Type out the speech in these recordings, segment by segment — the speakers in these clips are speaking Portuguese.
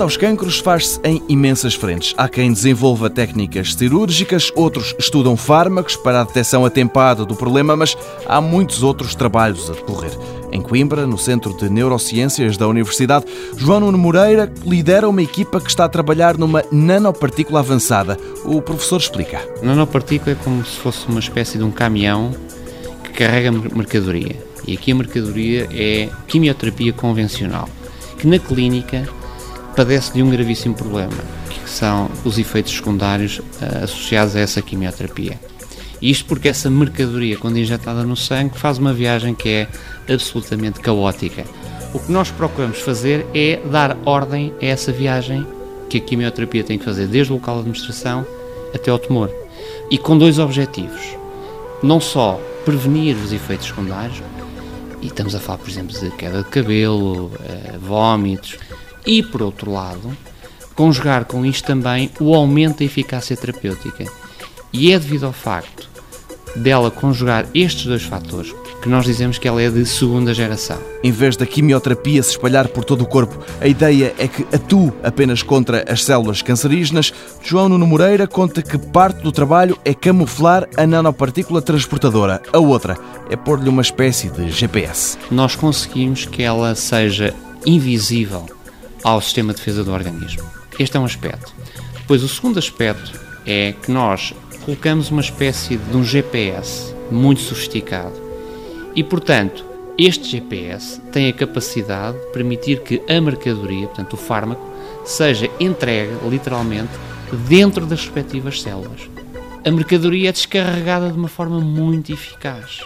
combate aos cancros faz-se em imensas frentes. Há quem desenvolva técnicas cirúrgicas, outros estudam fármacos para a detecção atempada do problema, mas há muitos outros trabalhos a decorrer. Em Coimbra, no Centro de Neurociências da Universidade, João Nuno Moreira lidera uma equipa que está a trabalhar numa nanopartícula avançada. O professor explica. Nanopartícula é como se fosse uma espécie de um caminhão que carrega mercadoria. E aqui a mercadoria é quimioterapia convencional, que na clínica padece de um gravíssimo problema, que são os efeitos secundários uh, associados a essa quimioterapia. Isto porque essa mercadoria, quando injetada no sangue, faz uma viagem que é absolutamente caótica. O que nós procuramos fazer é dar ordem a essa viagem que a quimioterapia tem que fazer, desde o local de administração até ao tumor. E com dois objetivos. Não só prevenir os efeitos secundários, e estamos a falar, por exemplo, de queda de cabelo, eh, vômitos, e por outro lado, conjugar com isto também o aumento da eficácia terapêutica. E é devido ao facto dela conjugar estes dois fatores que nós dizemos que ela é de segunda geração. Em vez da quimioterapia se espalhar por todo o corpo, a ideia é que atue apenas contra as células cancerígenas. João Nuno Moreira conta que parte do trabalho é camuflar a nanopartícula transportadora. A outra é pôr-lhe uma espécie de GPS. Nós conseguimos que ela seja invisível ao sistema de defesa do organismo. Este é um aspecto. Depois, o segundo aspecto é que nós colocamos uma espécie de um GPS muito sofisticado. E, portanto, este GPS tem a capacidade de permitir que a mercadoria, portanto, o fármaco, seja entregue literalmente dentro das respectivas células. A mercadoria é descarregada de uma forma muito eficaz,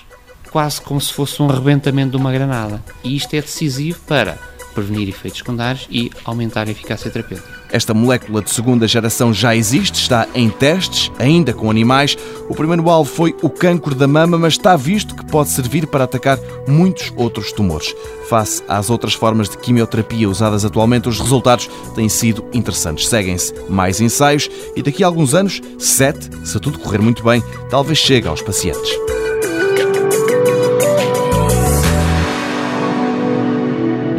quase como se fosse um arrebentamento de uma granada. E isto é decisivo para prevenir efeitos secundários e aumentar a eficácia terapêutica. Esta molécula de segunda geração já existe, está em testes, ainda com animais. O primeiro alvo foi o cancro da mama, mas está visto que pode servir para atacar muitos outros tumores. Face às outras formas de quimioterapia usadas atualmente, os resultados têm sido interessantes. Seguem-se mais ensaios e daqui a alguns anos, sete, se tudo correr muito bem, talvez chegue aos pacientes.